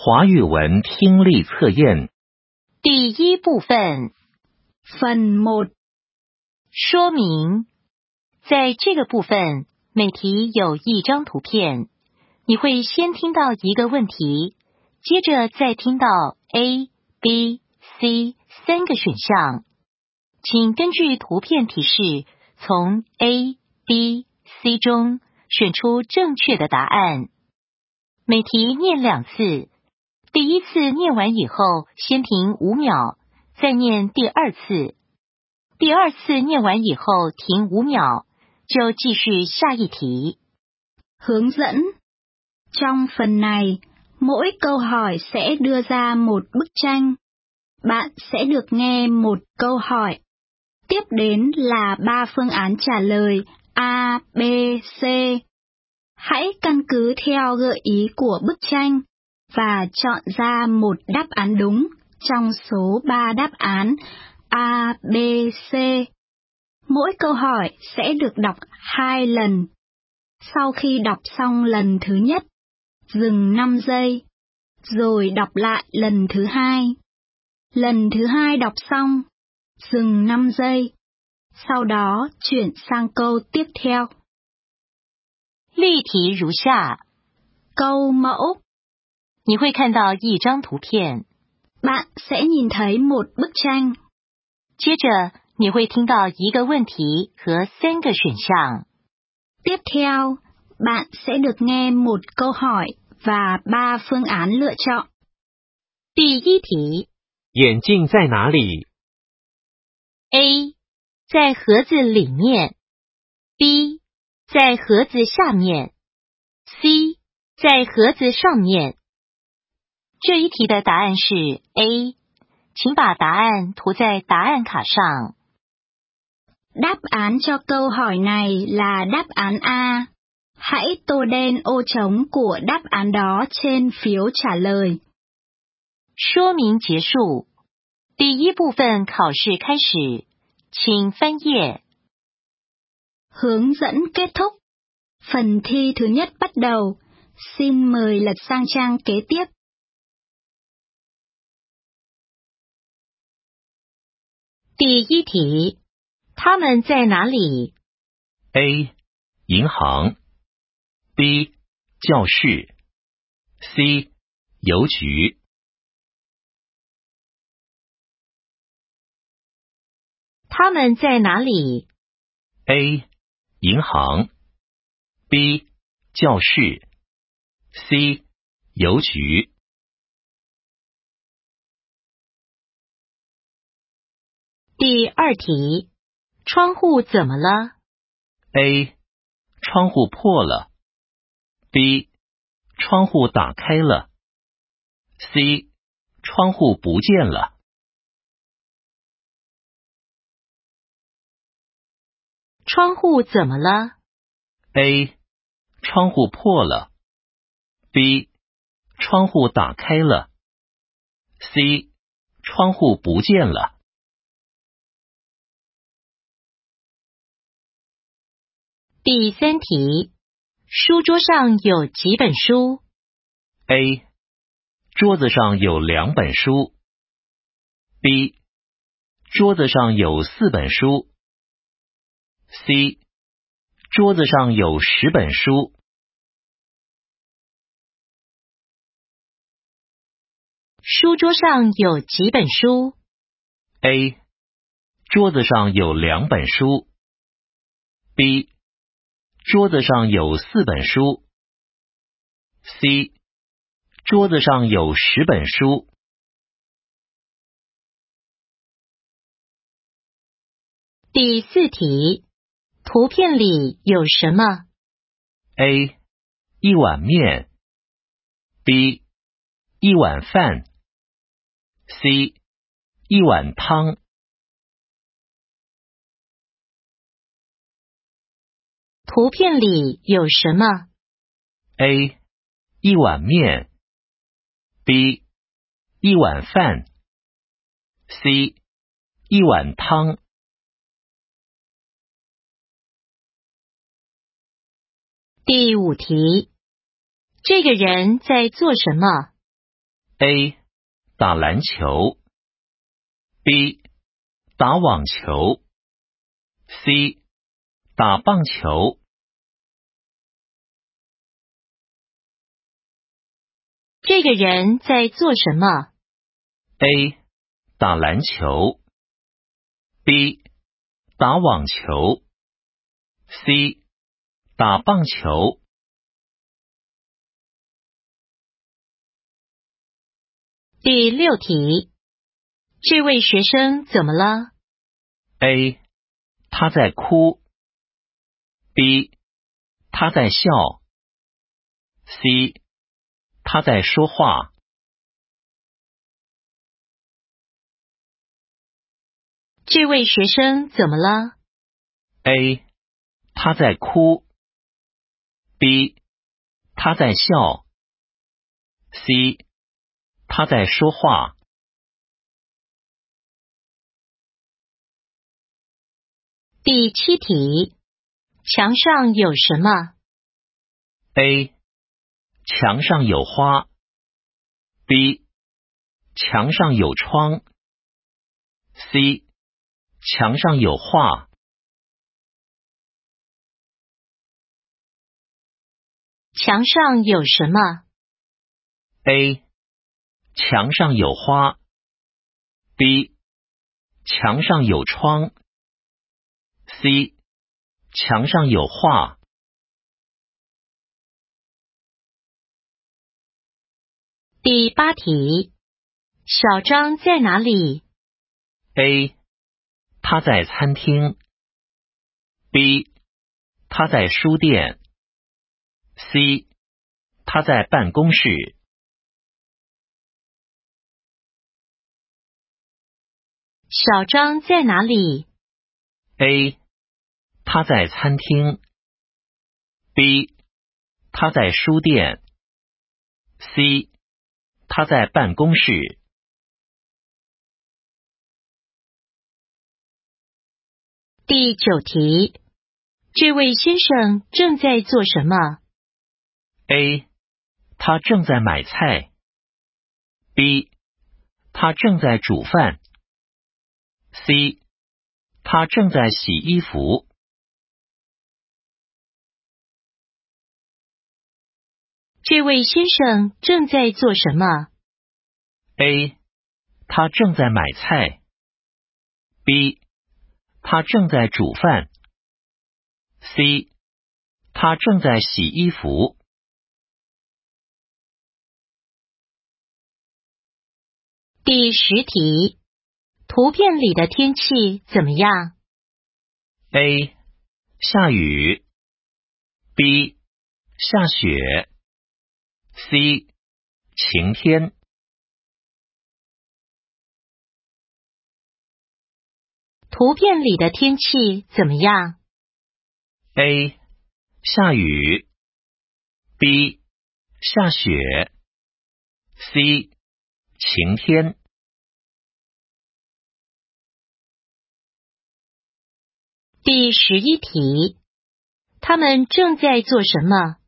华语文听力测验第一部分 Phần 1. 说明，在这个部分，每题有一张图片，你会先听到一个问题，接着再听到 A、B、C 三个选项，请根据图片提示，从 A、B、C 中选出正确的答案。每题念两次，第一次念完以后，先停五秒，再念第二次。第二次念完以后停五秒，就继续下一题。 Hướng dẫn. Trong phần này, mỗi câu hỏi sẽ đưa ra một bức tranh. Bạn sẽ được nghe một câu hỏi. Tiếp đến là ba phương án trả lời A, B, C. Hãy căn cứ theo gợi ý của bức tranh và chọn ra một đáp án đúng trong số 3 đáp án A, B, C. Mỗi câu hỏi sẽ được đọc hai lần. Sau khi đọc xong lần thứ nhất, dừng 5 giây, rồi đọc lại lần thứ hai. Lần thứ hai đọc xong, dừng 5 giây, sau đó chuyển sang câu tiếp theo. Lý thí 如下. Câu mẫu 你会看到一张图片， bạn sẽ nhìn thấy một bức tranh. 接着你会听到一个问题和三个选项。 Tiếp theo, bạn sẽ được nghe một câu hỏi và ba phương án lựa chọn. 第一题眼镜在哪里？ A 在盒子里面，B 在盒子下面，C 在盒子上面。 这一题的答案是 A，请把答案涂在答案卡上。 Đáp án cho câu hỏi này là đáp án A. Hãy tô đen ô trống của đáp án đó trên phiếu trả lời. 说明结束，第一部分考试开始，请翻页。 Hướng dẫn kết thúc. Phần thi thứ nhất bắt đầu. Xin mời lật sang trang kế tiếp. 第一题，他们在哪里？A. 银行 B. 教室 C. 邮局他们在哪里？A. 银行 B. 教室 C. 邮局第二题，窗户怎么了？A. 窗户破了 B. 窗户打开了 C. 窗户不见了窗户怎么了？A. 窗户破了 B. 窗户打开了 C. 窗户不见了第三题，书桌上有几本书？A. 桌子上有两本书。B. 桌子上有四本书。C. 桌子上有十本书。书桌上有几本书？A. 桌子上有两本书。B. 桌子上有四本书。C. 桌子上有十本书。第四题，图片里有什么？A. 一碗面。B. 一碗饭。C. 一碗汤。图片里有什么？A. 一碗面。B. 一碗饭。C. 一碗汤。第五题，这个人在做什么？A 打篮球，B 打网球，C 打棒球。这个人在做什么？A 打篮球，B 打网球，C 打棒球。第六题，这位学生怎么了？A 他在哭，B 他在笑，C 他在说话。这位学生怎么了？A 他在哭，B 他在笑，C。他在说话。第七题，墙上有什么？A. 墙上有花。B. 墙上有窗。C. 墙上有画。墙上有什么？A. 墙上有花。B. 墙上有窗。C. 墙上有画。第八题，小张在哪里？A. 他在餐厅。B. 他在书店。C. 他在办公室。小张在哪里？A. 他在餐厅。B. 他在书店。C. 他在办公室。第九题，这位先生正在做什么？A. 他正在买菜。B. 他正在煮饭。C，他正在洗衣服。这位先生正在做什么？A，他正在买菜。B，他正在煮饭。C，他正在洗衣服。第十题。图片里的天气怎么样？A. 下雨。B. 下雪。C. 晴天。图片里的天气怎么样？A. 下雨。B. 下雪。C. 晴天。第十一题，他们正在做什么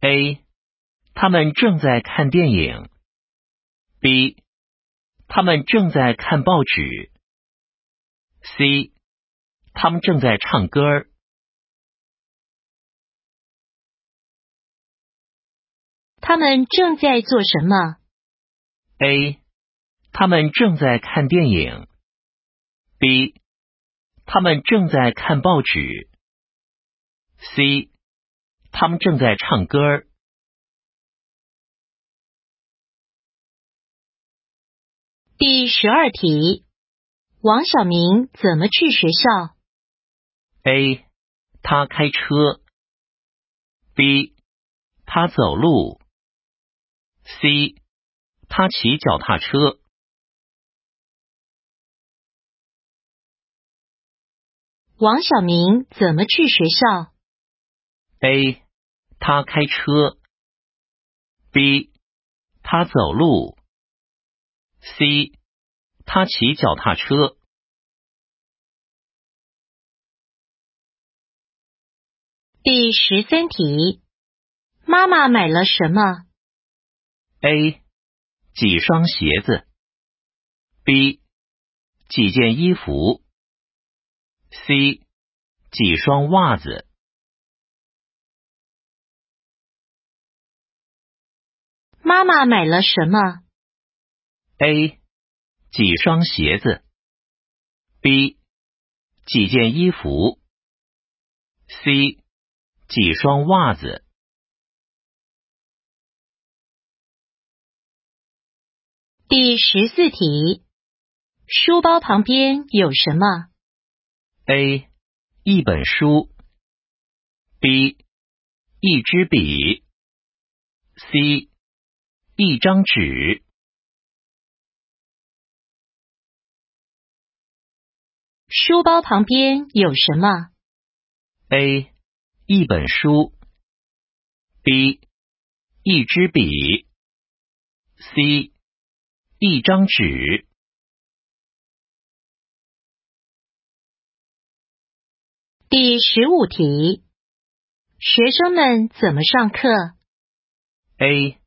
？A. 他们正在看电影。B. 他们正在看报纸。C. 他们正在唱歌。他们正在做什么？A. 他们正在看电影。B. 他们正在看报纸。C，他们正在唱歌。第十二题，王小明怎么去学校？A，他开车。B，他走路。C，他骑脚踏车。王小明怎么去学校？A. 他开车。B. 他走路。C. 他骑脚踏车。第十三题，妈妈买了什么？A. 几双鞋子。B 几件衣服。C 几双袜子。妈妈买了什么？A 几双鞋子。B 几件衣服。C 几双袜子。第十四题，书包旁边有什么？A 一本书。B 一支笔。C 一张纸。书包旁边有什么？A 一本书。B 一支笔。C 一张纸。第十五题，学生们怎么上课？A.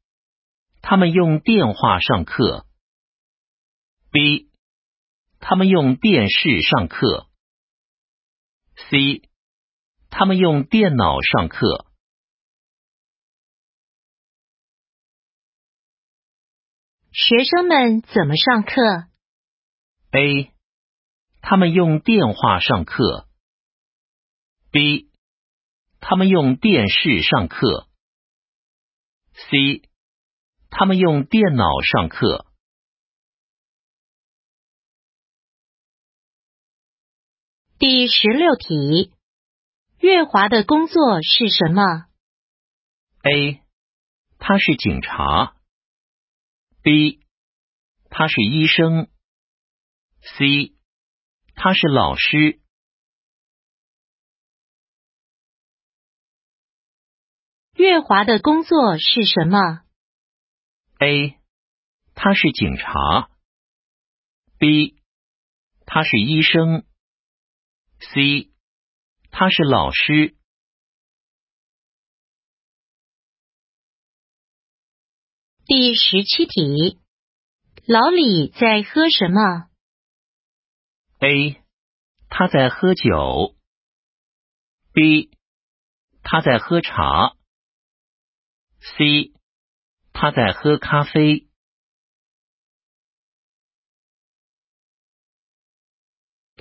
他们用电话上课。B. 他们用电视上课。C. 他们用电脑上课。学生们怎么上课？A. 他们用电话上课。B. 他们用电视上课。C. 他们用电脑上课。第十六题，月华的工作是什么？A. 他是警察。B，他是医生。C，他是老师。月华的工作是什么？A，他是警察。B，他是医生。C，他是老师。第十七题，老李在喝什么？A. 他在喝酒。B. 他在喝茶。C. 他在喝咖啡。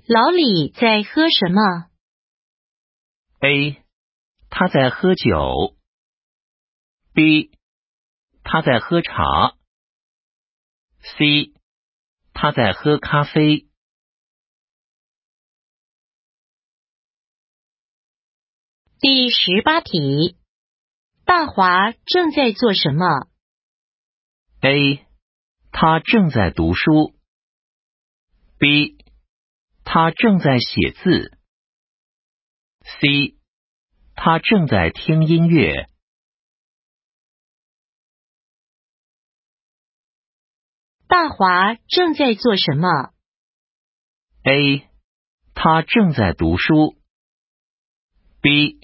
老李在喝什么？A. 他在喝酒。B. 他在喝茶。C，他在喝咖啡。第十八题，大华正在做什么？A，他正在读书。B，他正在写字。C，他正在听音乐。大华正在做什么？A. 他正在读书。B.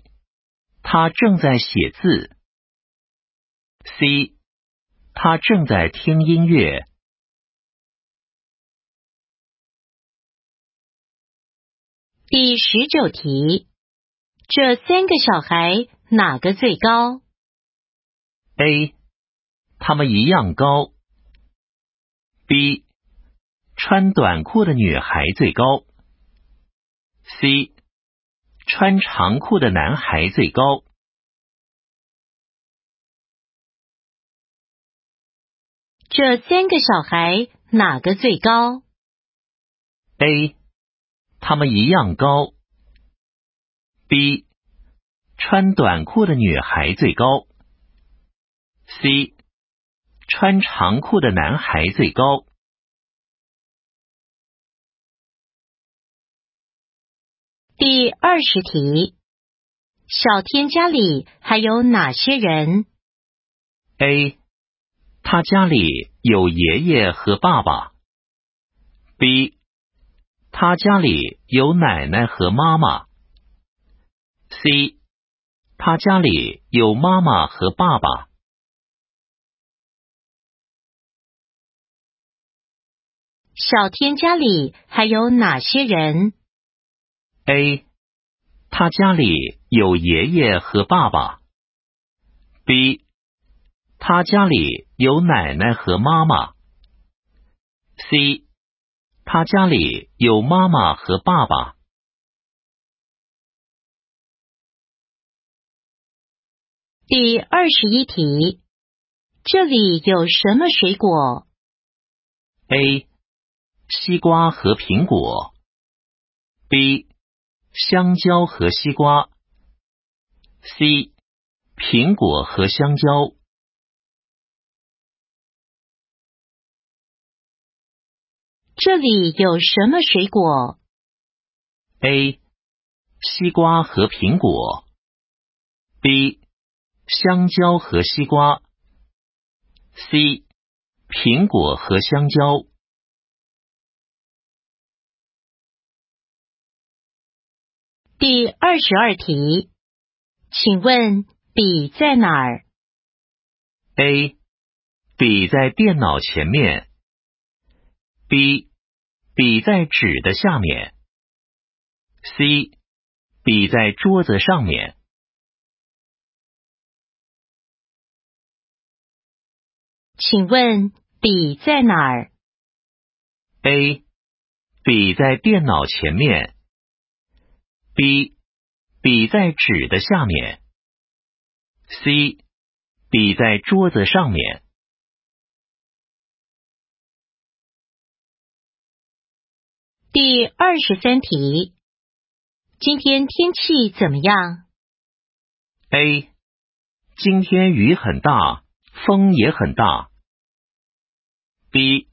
他正在写字。C. 他正在听音乐。第十九题，这三个小孩哪个最高？A. 他们一样高。B，穿短裤的女孩最高。C，穿长裤的男孩最高。这三个小孩哪个最高？A，他们一样高。B，穿短裤的女孩最高。C。穿长裤的男孩最高。第二十题，小天家里还有哪些人？A，他家里有爷爷和爸爸。B，他家里有奶奶和妈妈。C，他家里有妈妈和爸爸。小天家里还有哪些人？A. 他家里有爷爷和爸爸。B. 他家里有奶奶和妈妈。C. 他家里有妈妈和爸爸。第二十一题，这里有什么水果？A. 西瓜和苹果。B. 香蕉和西瓜。C. 苹果和香蕉。这里有什么水果？A. 西瓜和苹果。B. 香蕉和西瓜。C. 苹果和香蕉。第二十二题，请问笔在哪儿？A. 笔在电脑前面。B. 笔在纸的下面。C. 笔在桌子上面。请问笔在哪儿？A. 笔在电脑前面。B. 笔在纸的下面。C. 笔在桌子上面。第二十三题，今天天气怎么样？A. 今天雨很大，风也很大。B，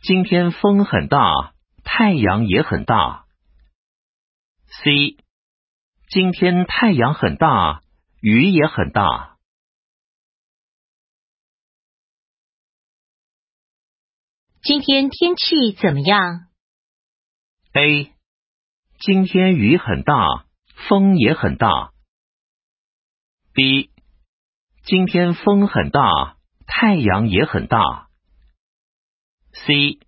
今天风很大，太阳也很大。C，今天太阳很大，雨也很大。今天天气怎么样？A，今天雨很大，风也很大。B，今天风很大，太阳也很大。C，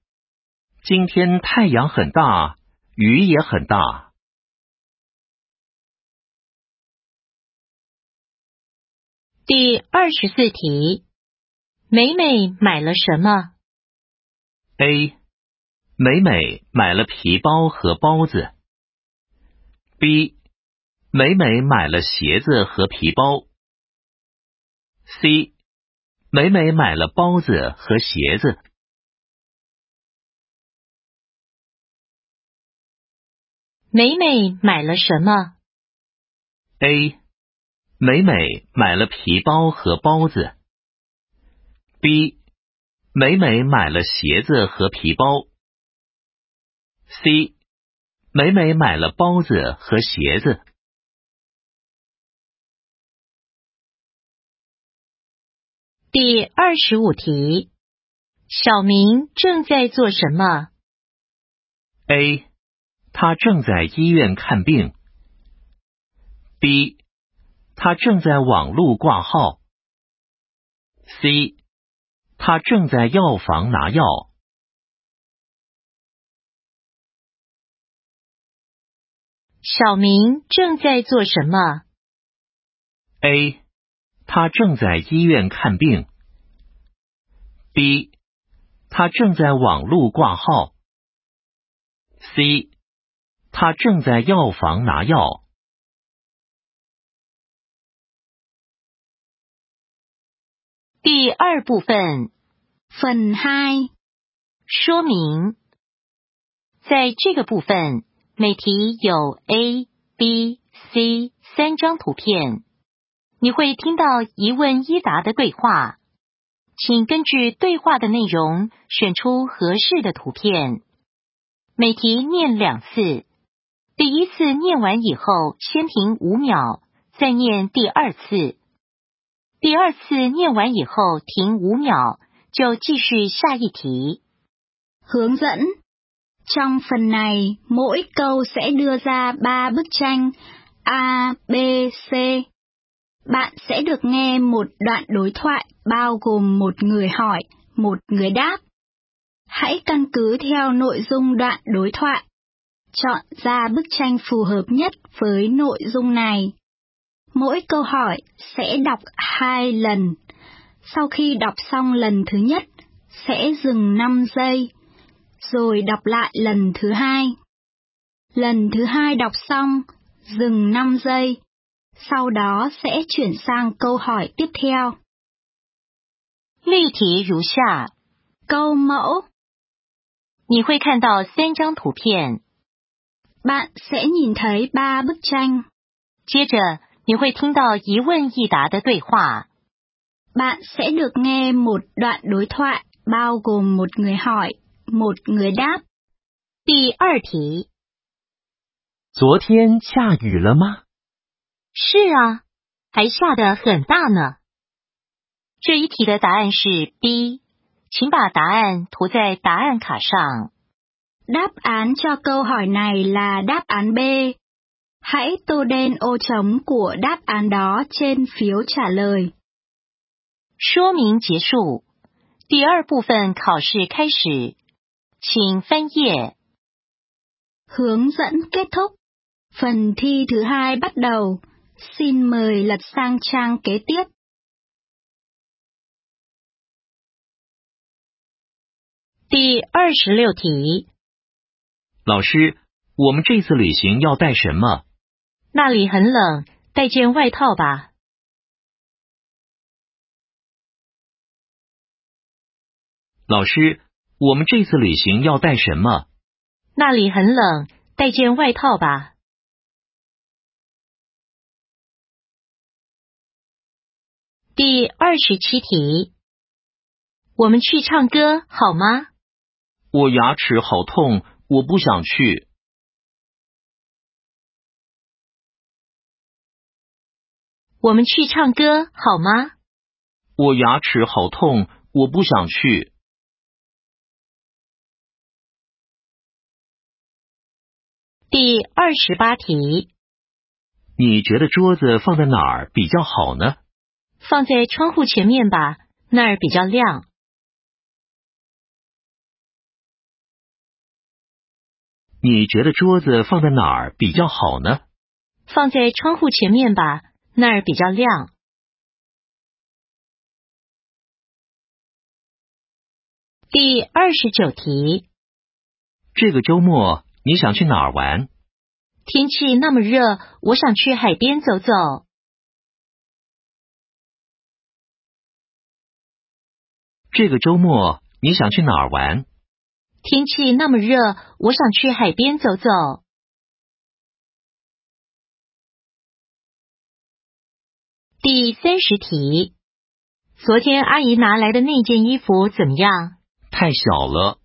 今天太阳很大，雨也很大。第二十四题，美美买了什么？A，美美买了皮包和包子。B，美美买了鞋子和皮包。C，美美买了包子和鞋子。美美买了什么？A. 美美买了皮包和包子。B. 美美买了鞋子和皮包。C. 美美买了包子和鞋子。第二十五题，小明正在做什么？A. 他正在医院看病。B，他正在网络挂号。C，他正在药房拿药。小明正在做什么？A，他正在医院看病。B，他正在网络挂号。C。他正在药房拿药。第二部分，分 hai 说明，在这个部分，每题有 A、B、C 三张图片，你会听到一问一答的对话，请根据对话的内容选出合适的图片。每题念两次。第一次念完以后，先停五秒，再念第二次。第二次念完以后停五秒，就继续下一题。Hướng dẫn trong phần này mỗi câu sẽ đưa ra ba bức tranh A, B, C. Bạn sẽ được nghe một đoạn đối thoại bao gồm một người hỏi, một người đáp. Hãy căn cứ theo nội dung đoạn đối thoại. Chọn ra bức tranh phù hợp nhất với nội dung này. Mỗi câu hỏi sẽ đọc hai lần. Sau khi đọc xong lần thứ nhất, sẽ dừng 5 giây, rồi đọc lại lần thứ hai. Lần thứ hai đọc xong, dừng 5 giây, sau đó sẽ chuyển sang câu hỏi tiếp theo. 例题如下。 Câu mẫu, 你会看到三张图片， bạn sẽ nhìn thấy ba bức tranh. 接着你会听到一问一答的对话。 Bạn sẽ được nghe một đoạn đối thoại bao gồm một người hỏi, một người đáp. 第二题，昨天下雨了吗？是啊，还下得很大呢。这一题的答案是 B，请把答案涂在答案卡上。 Đáp án cho câu hỏi này là đáp án B. Hãy tô đen ô trống của đáp án đó trên phiếu trả lời. 说明结束，第二部分考试开始， 请翻页。 Hướng dẫn kết thúc. Phần thi thứ hai bắt đầu. Xin mời lật sang trang kế tiếp. 第二十六题，老师，我们这次旅行要带什么？那里很冷，带件外套吧。老师， 我们这次旅行要带什么？那里很冷，带件外套吧。第二十七题，我们去唱歌好吗？我牙齿好痛，我不想去。我们去唱歌好吗？我牙齿好痛，我不想去。第二十八题，你觉得桌子放在哪儿比较好呢？放在窗户前面吧，那儿比较亮。你觉得桌子放在哪儿比较好呢？放在窗户前面吧，那儿比较亮。第二十九题，这个周末你想去哪儿玩？天气那么热，我想去海边走走。这个周末你想去哪儿玩？天气那么热，我想去海边走走。第三十题，昨天阿姨拿来的那件衣服怎么样？太小了。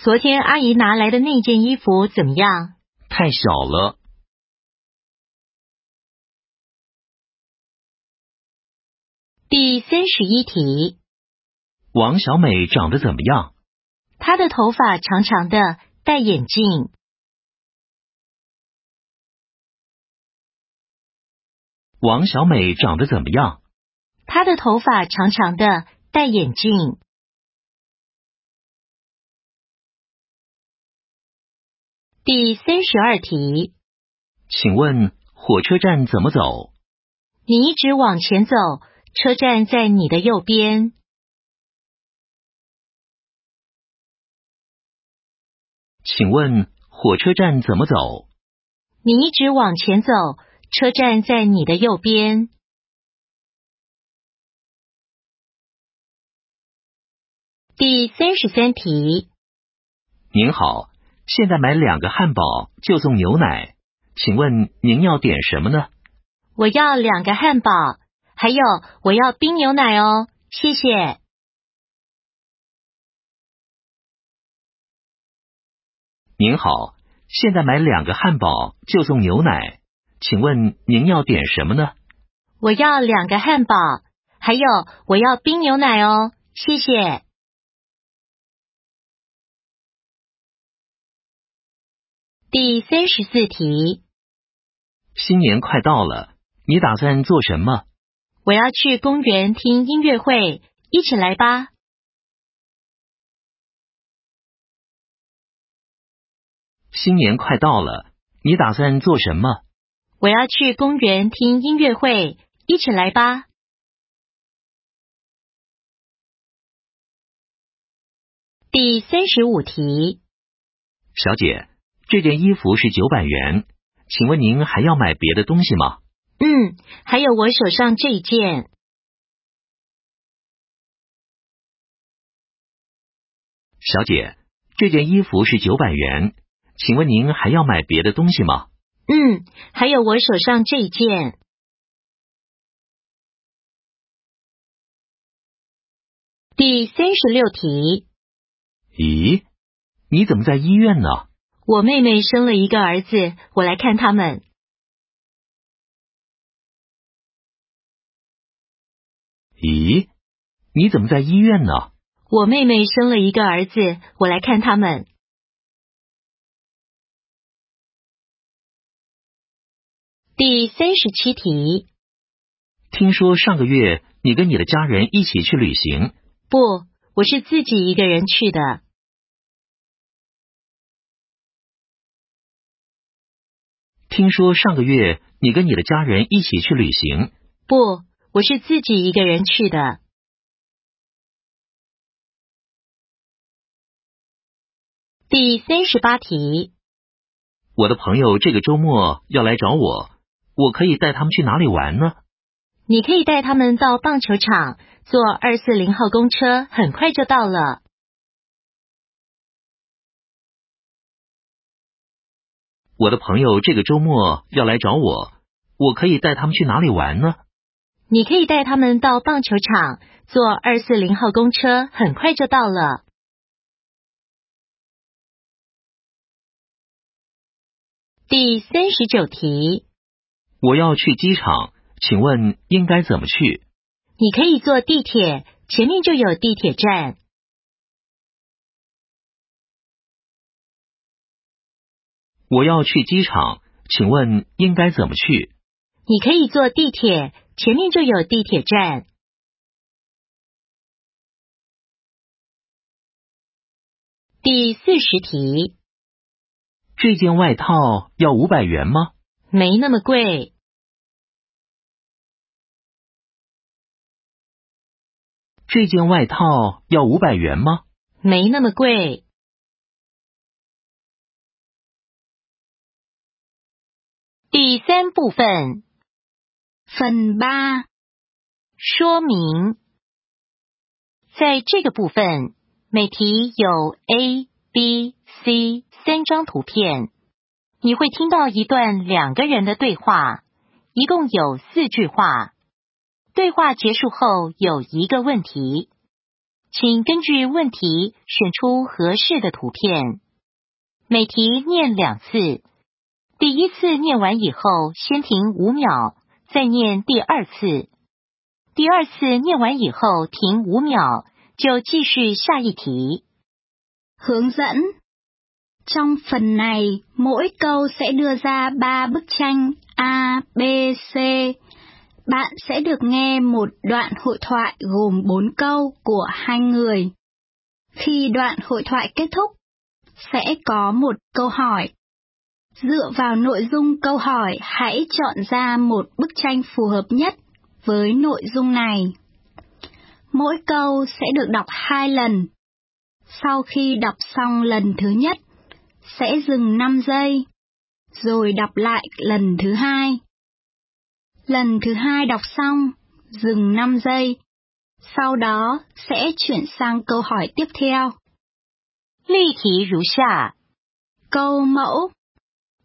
昨天阿姨拿来的那件衣服怎么样？太小了。第三十一题，王小美长得怎么样？她的头发长长的，戴眼镜。王小美长得怎么样？她的头发长长的，戴眼镜。第三十二题，请问火车站怎么走？你一直往前走，车站在你的右边。请问火车站怎么走？你一直往前走，车站在你的右边。第三十三题，您好，现在买两个汉堡就送牛奶，请问您要点什么呢？我要两个汉堡，还有我要冰牛奶哦，谢谢。您好，现在买两个汉堡就送牛奶，请问您要点什么呢？我要两个汉堡，还有我要冰牛奶哦，谢谢。第三十四题，新年快到了，你打算做什么？我要去公园听音乐会，一起来吧。新年快到了，你打算做什么？我要去公园听音乐会，一起来吧。第三十五题，小姐，这件衣服是九百元，请问您还要买别的东西吗？嗯，还有我手上这一件。小姐，这件衣服是九百元，请问您还要买别的东西吗？嗯，还有我手上这一件。第三十六题，咦，你怎么在医院呢？我妹妹生了一个儿子，我来看他们。咦，你怎么在医院呢？我妹妹生了一个儿子，我来看他们。第三十七题，听说上个月你跟你的家人一起去旅行，不，我是自己一个人去的。听说上个月你跟你的家人一起去旅行，不，我是自己一个人去的。第三十八题，我的朋友这个周末要来找我，我可以带他们去哪里玩呢？你可以带他们到棒球场，坐二四零号公车，很快就到了。我的朋友这个周末要来找我，我可以带他们去哪里玩呢？你可以带他们到棒球场，坐二四零号公车，很快就到了。第三十九题，我要去机场，请问应该怎么去？你可以坐地铁，前面就有地铁站。我要去机场，请问应该怎么去？你可以坐地铁，前面就有地铁站。第四十题，这件外套要五百元吗？没那么贵。这件外套要五百元吗？没那么贵。第三部分 Phần 3. 说明，在这个部分，每题有 A、B、C 三张图片，你会听到一段两个人的对话，一共有四句话。对话结束后有一个问题，请根据问题选出合适的图片。每题念两次。第一次念完以后，先停五秒，再念第二次。第二次念完以后停五秒，就继续下一题。 Hướng dẫn Trong phần này, mỗi câu sẽ đưa ra 3 bức tranh A, B, C. Bạn sẽ được nghe một đoạn hội thoại gồm 4 câu của hai người. Khi đoạn hội thoại kết thúc, sẽ có một câu hỏi. Dựa vào nội dung câu hỏi, hãy chọn ra một bức tranh phù hợp nhất với nội dung này. Mỗi câu sẽ được đọc hai lần. Sau khi đọc xong lần thứ nhất, sẽ dừng 5 giây, rồi đọc lại lần thứ hai. Lần thứ hai đọc xong, dừng 5 giây, sau đó sẽ chuyển sang câu hỏi tiếp theo. Lý thí 如下. Câu mẫu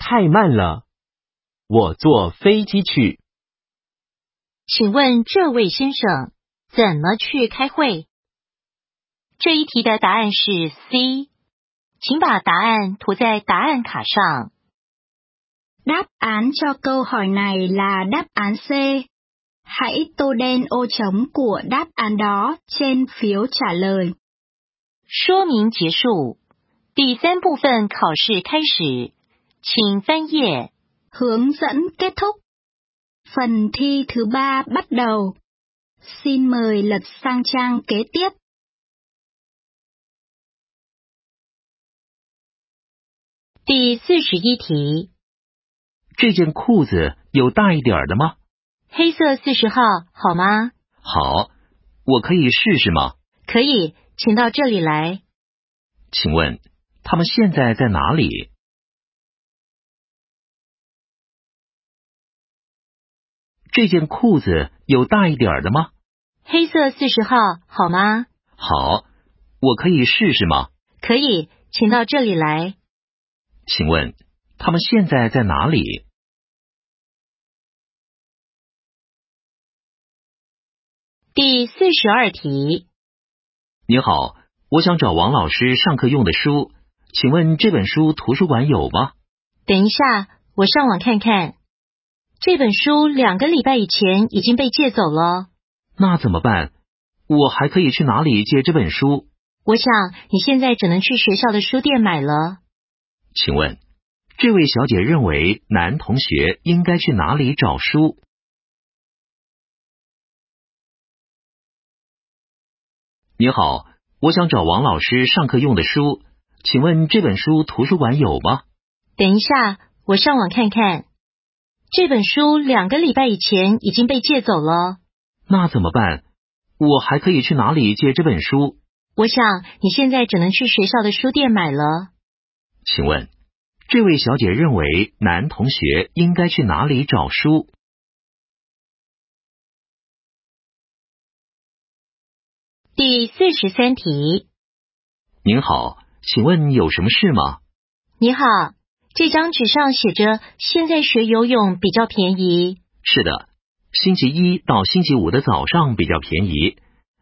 太慢了，我坐飞机去。请问这位先生怎么去开会？这一题的答案是 C，请把答案涂在答案卡上。Đáp án cho câu hỏi này là đáp án C. Hãy tô đen ô trống của đáp án đó trên phiếu trả lời. 说明结束，第三部分考试开始，请翻页。Hướng dẫn kết thúc. Phần thi thứ ba bắt đầu. Xin mời lật sang trang kế tiếp. 第四十一题，这件裤子有大一点的吗？黑色四十号好吗？好，我可以试试吗？可以，请到这里来。请问他们现在在哪里？这件裤子有大一点的吗？黑色四十号好吗？好，我可以试试吗？可以，请到这里来。请问他们现在在哪里？第四十二题，你好，我想找王老师上课用的书，请问这本书图书馆有吗？等一下，我上网看看。这本书两个礼拜以前已经被借走了。那怎么办？我还可以去哪里借这本书？我想你现在只能去学校的书店买了。请问，这位小姐认为男同学应该去哪里找书？你好，我想找王老师上课用的书，请问这本书图书馆有吗？等一下，我上网看看。这本书两个礼拜以前已经被借走了。那怎么办？我还可以去哪里借这本书？我想你现在只能去学校的书店买了。请问，这位小姐认为男同学应该去哪里找书？第四十三题，您好，请问有什么事吗？你好，这张纸上写着现在学游泳比较便宜。是的，星期一到星期五的早上比较便宜，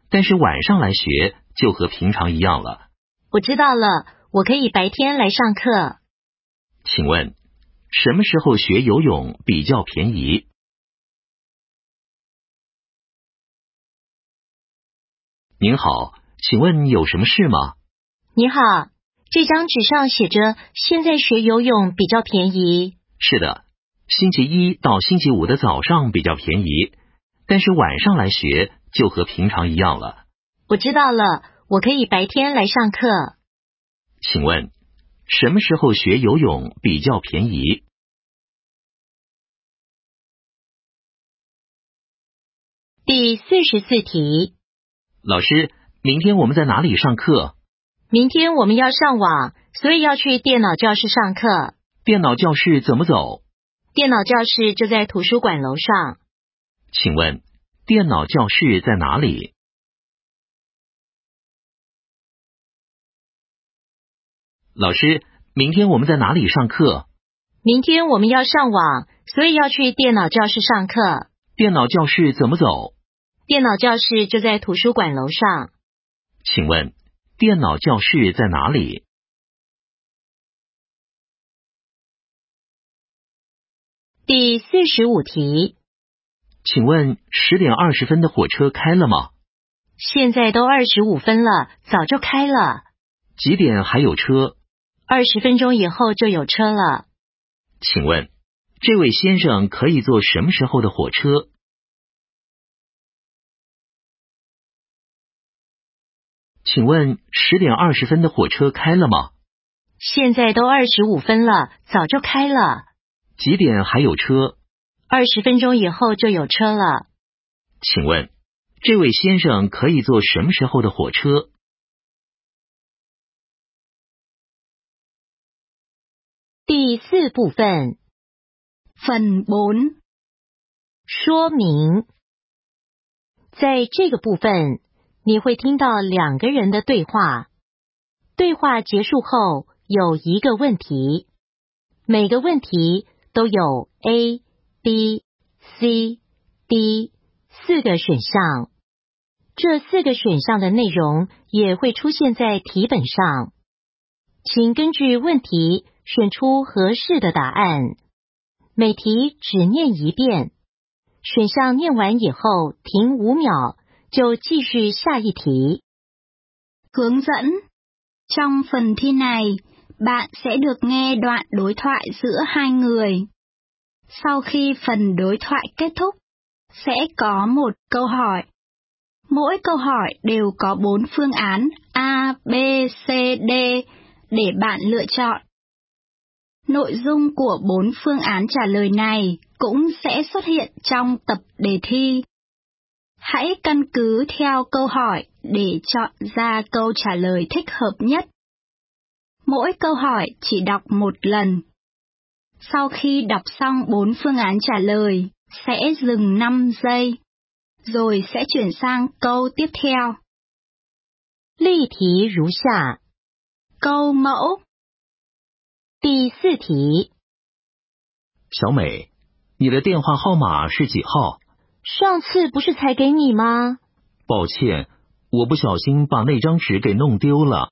但是晚上来学就和平常一样了。我知道了，我可以白天来上课。请问什么时候学游泳比较便宜？您好，请问有什么事吗？你好，这张纸上写着现在学游泳比较便宜。是的，星期一到星期五的早上比较便宜，但是晚上来学就和平常一样了。我知道了，我可以白天来上课。请问什么时候学游泳比较便宜？第四十四题，老师，明天我们在哪里上课？明天我们要上网，所以要去电脑教室上课。电脑教室怎么走？电脑教室就在图书馆楼上。请问电脑教室在哪里？老师，明天我们在哪里上课？明天我们要上网，所以要去电脑教室上课。电脑教室怎么走？电脑教室就在图书馆楼上。请问电脑教室在哪里？第四十五题，请问十点二十分的火车开了吗？现在都二十五分了，早就开了。几点还有车？二十分钟以后就有车了。请问这位先生可以坐什么时候的火车？请问十点二十分的火车开了吗？现在都二十五分了，早就开了。几点还有车？二十分钟以后就有车了。请问这位先生可以坐什么时候的火车？第四部分 Phần 4. 说明，在这个部分你会听到两个人的对话。对话结束后有一个问题，每个问题都有 A、B、C、D 四个选项，这四个选项的内容也会出现在题本上，请根据问题选出合适的答案。每题只念一遍，选项念完以后停五秒，就继续下一题。Hướng dẫn Trong phần thi này, bạn sẽ được nghe đoạn đối thoại giữa hai người. Sau khi phần đối thoại kết thúc, sẽ có một câu hỏi. Mỗi câu hỏi đều có bốn phương án A, B, C, D để bạn lựa chọn. Nội dung của bốn phương án trả lời này cũng sẽ xuất hiện trong tập đề thi. Hãy căn cứ theo câu hỏi để chọn ra câu trả lời thích hợp nhất. Mỗi câu hỏi chỉ đọc một lần. Sau khi đọc xong bốn phương án trả lời, sẽ dừng 5 giây, rồi sẽ chuyển sang câu tiếp theo. 例题如下。 Câu mẫu 第四题，小美，你的电话号码是几号？ 上次不是才给你吗？抱歉，我不小心把那张纸给弄丢了。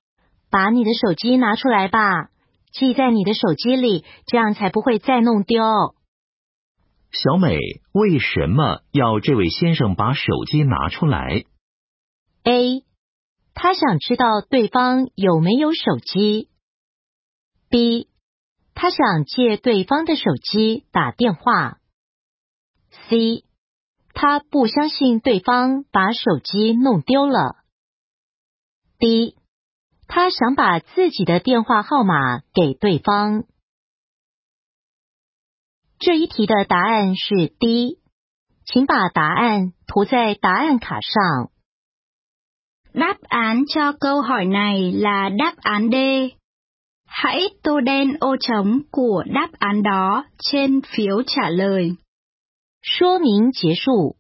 把你的手机拿出来吧，记在你的手机里，这样才不会再弄丢。小美，为什么要这位先生把手机拿出来？A，他想知道对方有没有手机。B，他想借对方的手机打电话。C，他不相信对方把手机弄丢了。D，他想把自己的电话号码给对方。这一题的答案是 D，请把答案涂在答案卡上。Đáp án cho câu hỏi này là đáp án D. Hãy tô đen ô trống của đáp án đó trên phiếu trả lời. 说明结束。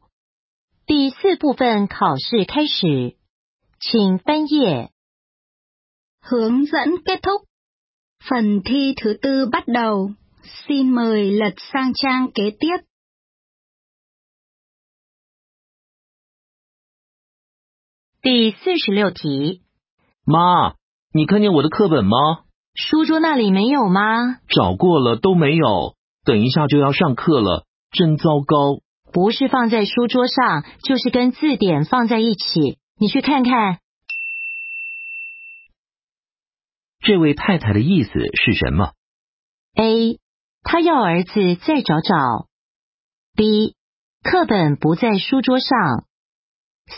第四部分考试开始，请翻页。Hướng dẫn kết thúc. Phần thi thứ tư bắt đầu. Xin mời lật sang trang kế tiếp. 第四十六题，妈，你看见我的课本吗？书桌那里没有吗？找过了都没有。等一下就要上课了，真糟糕。不是放在书桌上，就是跟字典放在一起。你去看看。这位太太的意思是什么？A，他要儿子再找找。B，课本不在书桌上。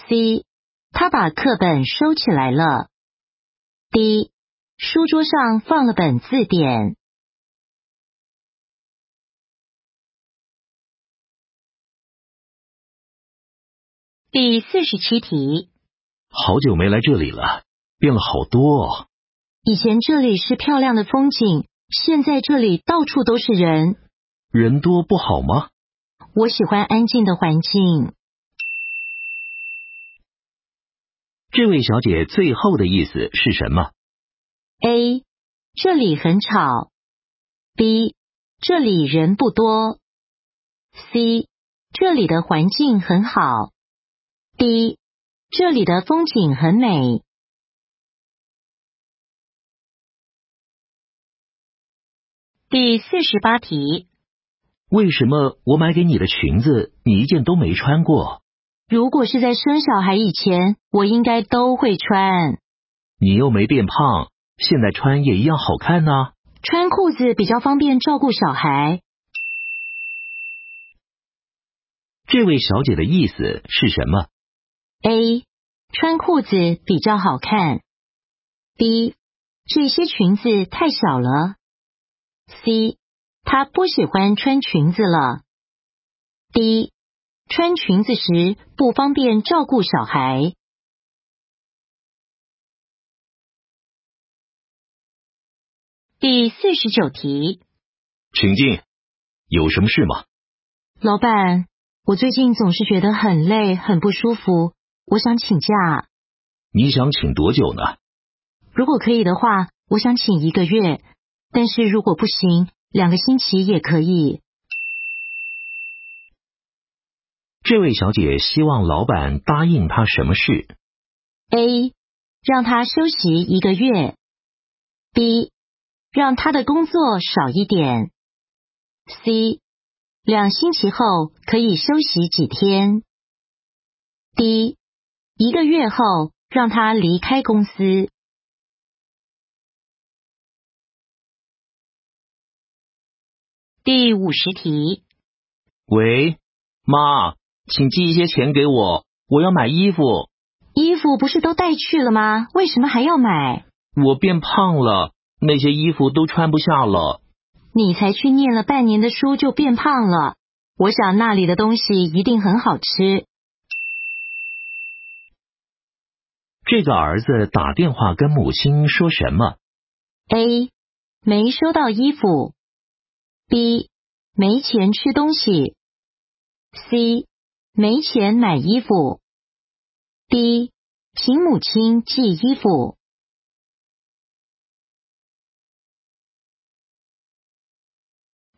C，他把课本收起来了。D，书桌上放了本字典。第四十七题，好久没来这里了，变了好多哦。以前这里是漂亮的风景，现在这里到处都是人。人多不好吗？我喜欢安静的环境。这位小姐最后的意思是什么？A，这里很吵。B，这里人不多。C，这里的环境很好。D，这里的风景很美。第四十八题，为什么我买给你的裙子你一件都没穿过？如果是在生小孩以前，我应该都会穿。你又没变胖，现在穿也一样好看呢、穿裤子比较方便照顾小孩。这位小姐的意思是什么？A，穿裤子比较好看。B，这些裙子太小了。C，他不喜欢穿裙子了。D，穿裙子时不方便照顾小孩。第四十九题，请进，有什么事吗？老板，我最近总是觉得很累，很不舒服，我想请假。你想请多久呢？如果可以的话，我想请一个月，但是如果不行，两个星期也可以。这位小姐希望老板答应她什么事？A. 让她休息一个月。B. 让她的工作少一点。C. 两星期后可以休息几天。D. 一个月后让他离开公司。第五十题。喂，妈，请寄一些钱给我，我要买衣服。衣服不是都带去了吗？为什么还要买？我变胖了，那些衣服都穿不下了。你才去念了半年的书就变胖了？我想那里的东西一定很好吃。这个儿子打电话跟母亲说什么？A. 没收到衣服。B. 没钱吃东西。C. 没钱买衣服。D. 请母亲寄衣服。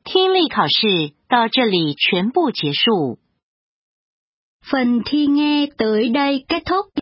听力考试到这里全部结束。Phần thi nghe tới đây kết thúc.